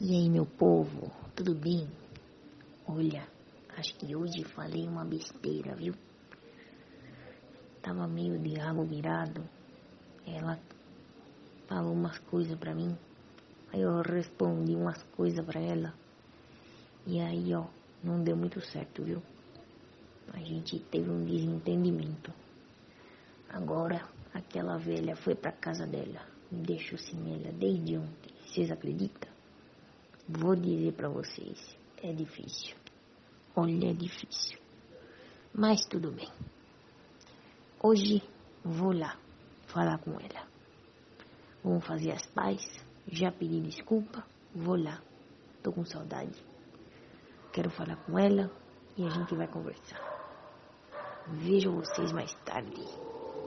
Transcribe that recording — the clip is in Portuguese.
E aí, meu povo, tudo bem? Olha, acho que hoje falei uma besteira, viu? Tava meio de rabo virado. Ela falou umas coisas pra mim. Aí eu respondi umas coisas pra ela. E aí, ó, não deu muito certo, viu? A gente teve um desentendimento. Agora, aquela velha foi pra casa dela. Me deixou sem ela desde ontem. Vocês acreditam? Vou dizer pra vocês, é difícil. Olha, é difícil. Mas tudo bem. Hoje vou lá falar com ela. Vamos fazer as pazes. Já pedi desculpa. Vou lá. Tô com saudade. Quero falar com ela e a gente vai conversar. Vejo vocês mais tarde.